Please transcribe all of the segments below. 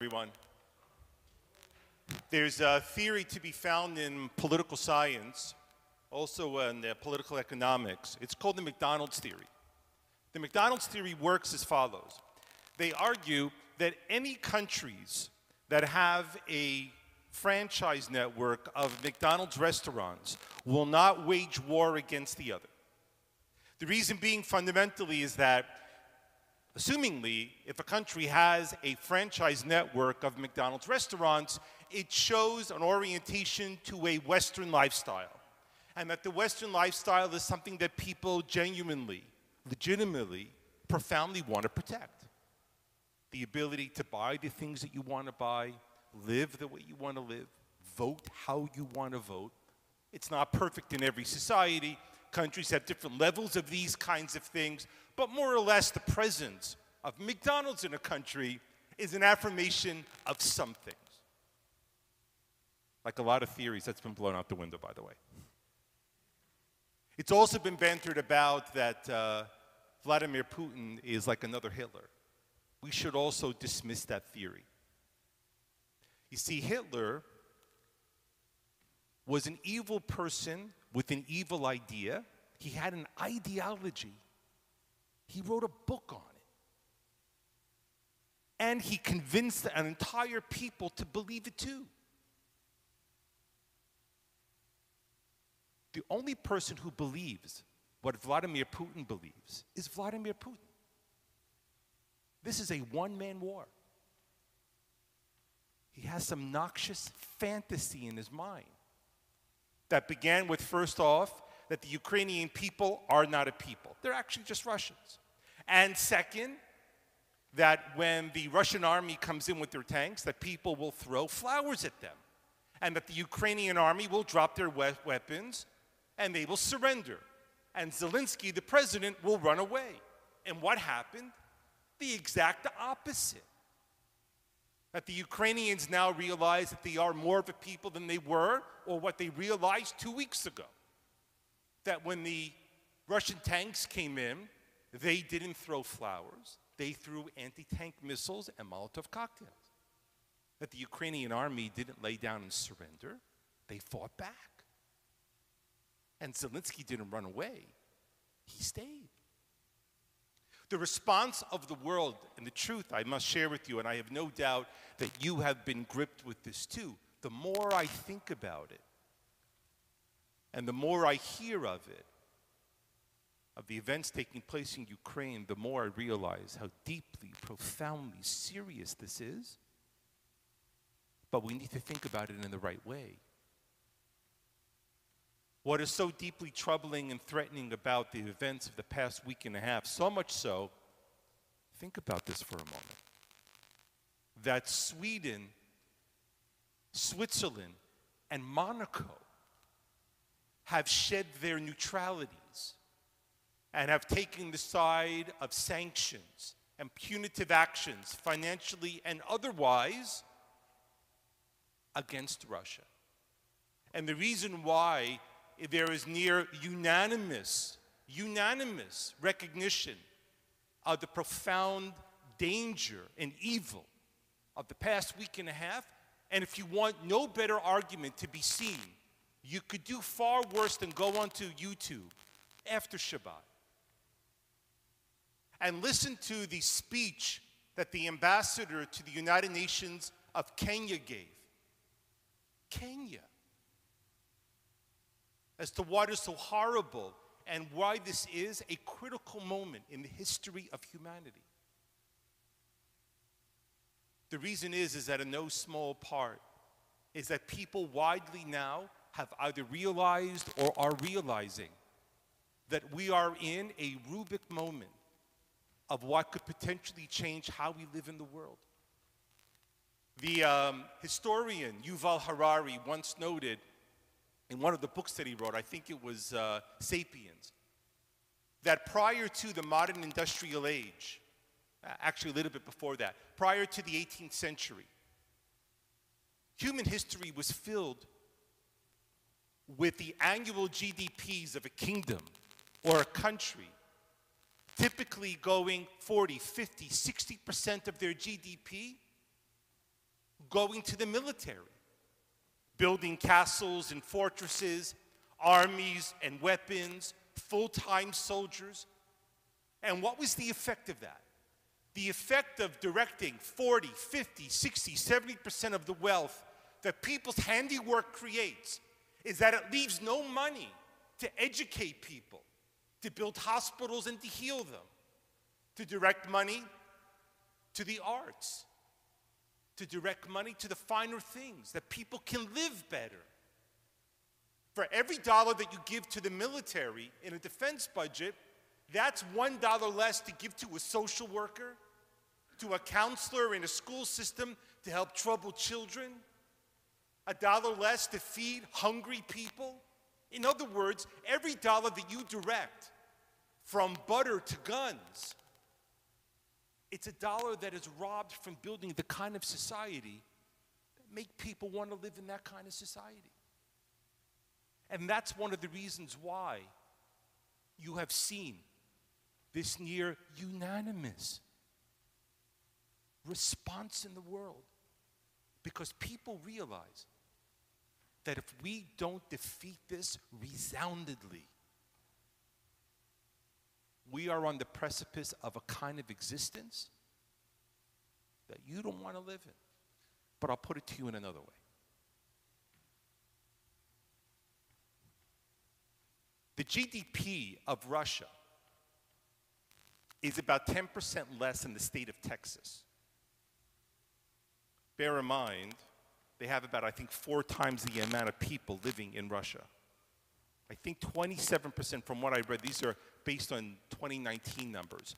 everyone. There's a theory to be found in political science, also in political economics. It's called the McDonald's theory. The McDonald's theory works as follows. They argue that any countries that have a franchise network of McDonald's restaurants will not wage war against the other. The reason being fundamentally is that Assumingly, if a country has a franchise network of McDonald's restaurants, it shows an orientation to a Western lifestyle. And that the Western lifestyle is something that people genuinely, legitimately, profoundly want to protect. The ability to buy the things that you want to buy, live the way you want to live, vote how you want to vote. It's not perfect in every society. Countries have different levels of these kinds of things, but more or less the presence of McDonald's in a country is an affirmation of some things. Like a lot of theories, that's been blown out the window, by the way. It's also been bantered about that uh, Vladimir Putin is like another Hitler. We should also dismiss that theory. You see, Hitler was an evil person with an evil idea. He had an ideology. He wrote a book on it. And he convinced an entire people to believe it too. The only person who believes what Vladimir Putin believes is Vladimir Putin. This is a one man war. He has some noxious fantasy in his mind that began with first off that the Ukrainian people are not a people. They're actually just Russians. And second, that when the Russian army comes in with their tanks, that people will throw flowers at them. And that the Ukrainian army will drop their we weapons and they will surrender. And Zelensky, the president, will run away. And what happened? The exact opposite. That the Ukrainians now realize that they are more of a people than they were, or what they realized two weeks ago that when the Russian tanks came in, they didn't throw flowers, they threw anti tank missiles and Molotov cocktails. That the Ukrainian army didn't lay down and surrender, they fought back. And Zelensky didn't run away, he stayed. The response of the world and the truth I must share with you, and I have no doubt that you have been gripped with this too. The more I think about it, and the more I hear of it, of the events taking place in Ukraine, the more I realize how deeply, profoundly serious this is. But we need to think about it in the right way. What is so deeply troubling and threatening about the events of the past week and a half, so much so, think about this for a moment, that Sweden, Switzerland, and Monaco have shed their neutralities and have taken the side of sanctions and punitive actions, financially and otherwise, against Russia. And the reason why there is near unanimous, unanimous recognition of the profound danger and evil of the past week and a half, and if you want no better argument to be seen you could do far worse than go onto YouTube after Shabbat and listen to the speech that the ambassador to the United Nations of Kenya gave. Kenya. As to what is so horrible and why this is a critical moment in the history of humanity. The reason is, is that in no small part is that people widely now have either realized or are realizing that we are in a Rubik moment of what could potentially change how we live in the world. The um, historian Yuval Harari once noted in one of the books that he wrote, I think it was uh, Sapiens, that prior to the modern industrial age, actually a little bit before that, prior to the 18th century, human history was filled with the annual GDPs of a kingdom or a country typically going 40, 50, 60% of their GDP going to the military, building castles and fortresses, armies and weapons, full time soldiers. And what was the effect of that? The effect of directing 40, 50, 60, 70% of the wealth that people's handiwork creates is that it leaves no money to educate people, to build hospitals and to heal them, to direct money to the arts, to direct money to the finer things that people can live better. For every dollar that you give to the military in a defense budget, that's one dollar less to give to a social worker, to a counselor in a school system to help troubled children, a dollar less to feed hungry people. In other words, every dollar that you direct from butter to guns, it's a dollar that is robbed from building the kind of society that make people want to live in that kind of society. And that's one of the reasons why you have seen this near unanimous response in the world. Because people realize that if we don't defeat this resoundedly, we are on the precipice of a kind of existence that you don't want to live in. But I'll put it to you in another way. The GDP of Russia is about 10% less than the state of Texas. Bear in mind, they have about, I think, four times the amount of people living in Russia. I think 27%, from what I read, these are based on 2019 numbers.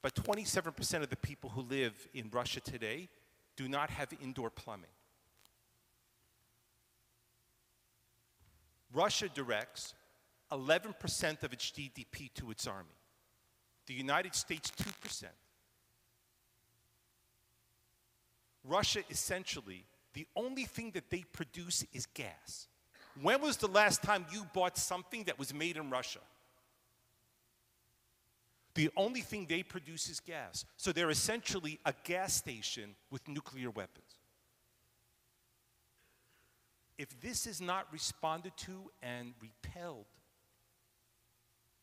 But 27% of the people who live in Russia today do not have indoor plumbing. Russia directs 11% of its GDP to its army. The United States, 2%. Russia essentially, the only thing that they produce is gas. When was the last time you bought something that was made in Russia? The only thing they produce is gas. So they're essentially a gas station with nuclear weapons. If this is not responded to and repelled,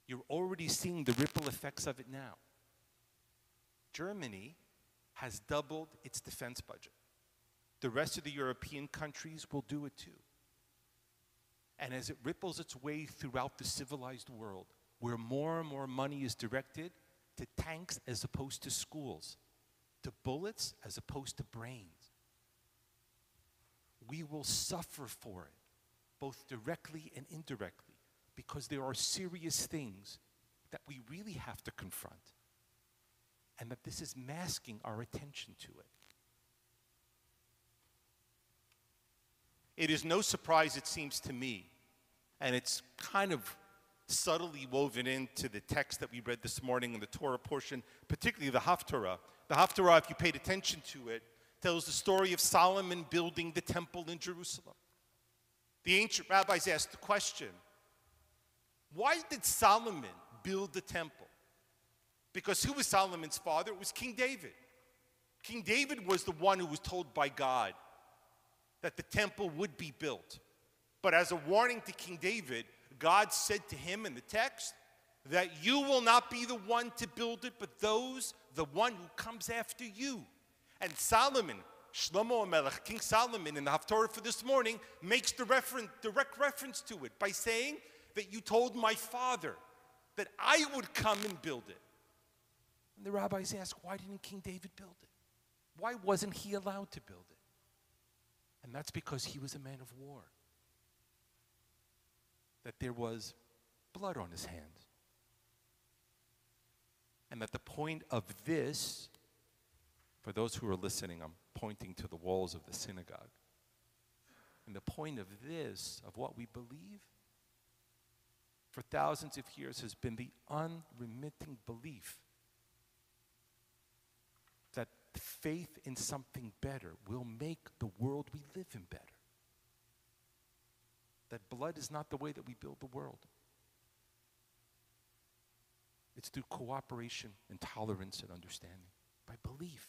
you're already seeing the ripple effects of it now. Germany has doubled its defense budget. The rest of the European countries will do it too. And as it ripples its way throughout the civilized world, where more and more money is directed to tanks as opposed to schools, to bullets as opposed to brains, we will suffer for it, both directly and indirectly, because there are serious things that we really have to confront, and that this is masking our attention to it. It is no surprise, it seems to me, and it's kind of subtly woven into the text that we read this morning in the Torah portion, particularly the Haftarah. The Haftarah, if you paid attention to it, tells the story of Solomon building the temple in Jerusalem. The ancient rabbis asked the question why did Solomon build the temple? Because who was Solomon's father? It was King David. King David was the one who was told by God that the temple would be built. But as a warning to King David, God said to him in the text that you will not be the one to build it, but those, the one who comes after you. And Solomon, Shlomo Melech, King Solomon, in the Haftarah for this morning, makes the reference, direct reference to it by saying that you told my father that I would come and build it. And the rabbis ask, why didn't King David build it? Why wasn't he allowed to build it? And that's because he was a man of war that there was blood on his hands. And that the point of this, for those who are listening, I'm pointing to the walls of the synagogue. And the point of this, of what we believe, for thousands of years has been the unremitting belief faith in something better will make the world we live in better that blood is not the way that we build the world. It's through cooperation and tolerance and understanding, by belief.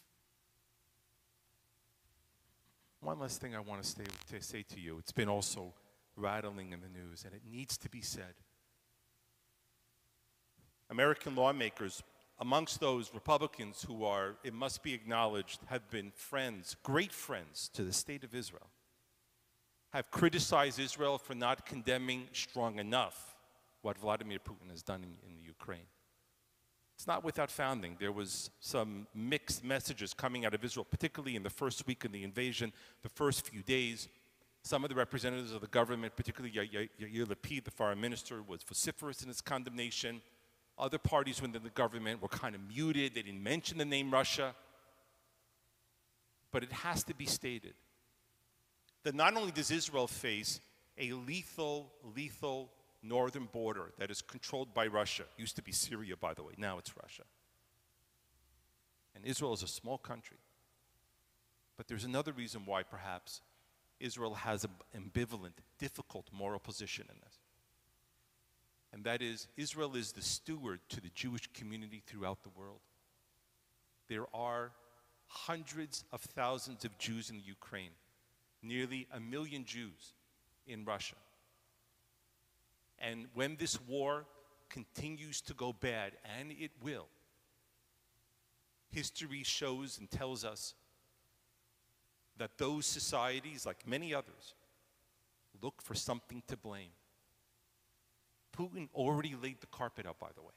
One last thing I want to, to say to you. It's been also rattling in the news, and it needs to be said. American lawmakers, amongst those Republicans who are, it must be acknowledged, have been friends, great friends to the state of Israel, have criticized Israel for not condemning strong enough what Vladimir Putin has done in, in the Ukraine. It's not without founding. There was some mixed messages coming out of Israel, particularly in the first week of the invasion, the first few days. Some of the representatives of the government, particularly Yair Lapid, the foreign minister, was vociferous in his condemnation. Other parties within the government were kind of muted. They didn't mention the name Russia. But it has to be stated that not only does Israel face a lethal, lethal northern border that is controlled by Russia. Used to be Syria, by the way, now it's Russia. And Israel is a small country. But there's another reason why perhaps Israel has an ambivalent, difficult moral position in this. And that is, Israel is the steward to the Jewish community throughout the world. There are hundreds of thousands of Jews in the Ukraine, nearly a million Jews in Russia. And when this war continues to go bad, and it will, history shows and tells us that those societies, like many others, look for something to blame. Putin already laid the carpet out, by the way,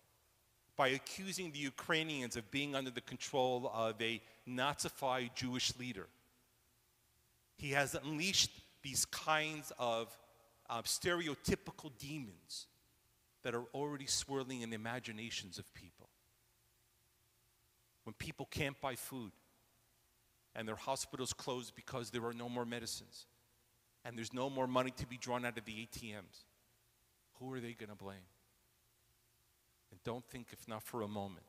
by accusing the Ukrainians of being under the control of a Nazified Jewish leader. He has unleashed these kinds of uh, stereotypical demons that are already swirling in the imaginations of people. When people can't buy food and their hospitals close because there are no more medicines and there's no more money to be drawn out of the ATMs, who are they going to blame? And don't think, if not for a moment,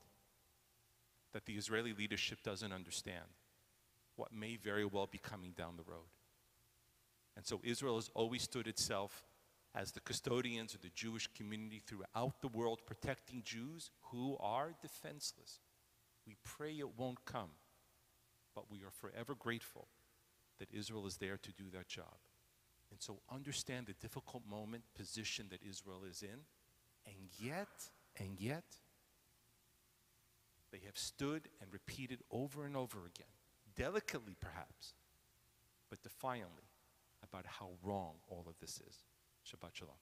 that the Israeli leadership doesn't understand what may very well be coming down the road. And so Israel has always stood itself as the custodians of the Jewish community throughout the world, protecting Jews who are defenseless. We pray it won't come, but we are forever grateful that Israel is there to do that job. And so understand the difficult moment, position that Israel is in, and yet, and yet, they have stood and repeated over and over again, delicately perhaps, but defiantly, about how wrong all of this is. Shabbat Shalom.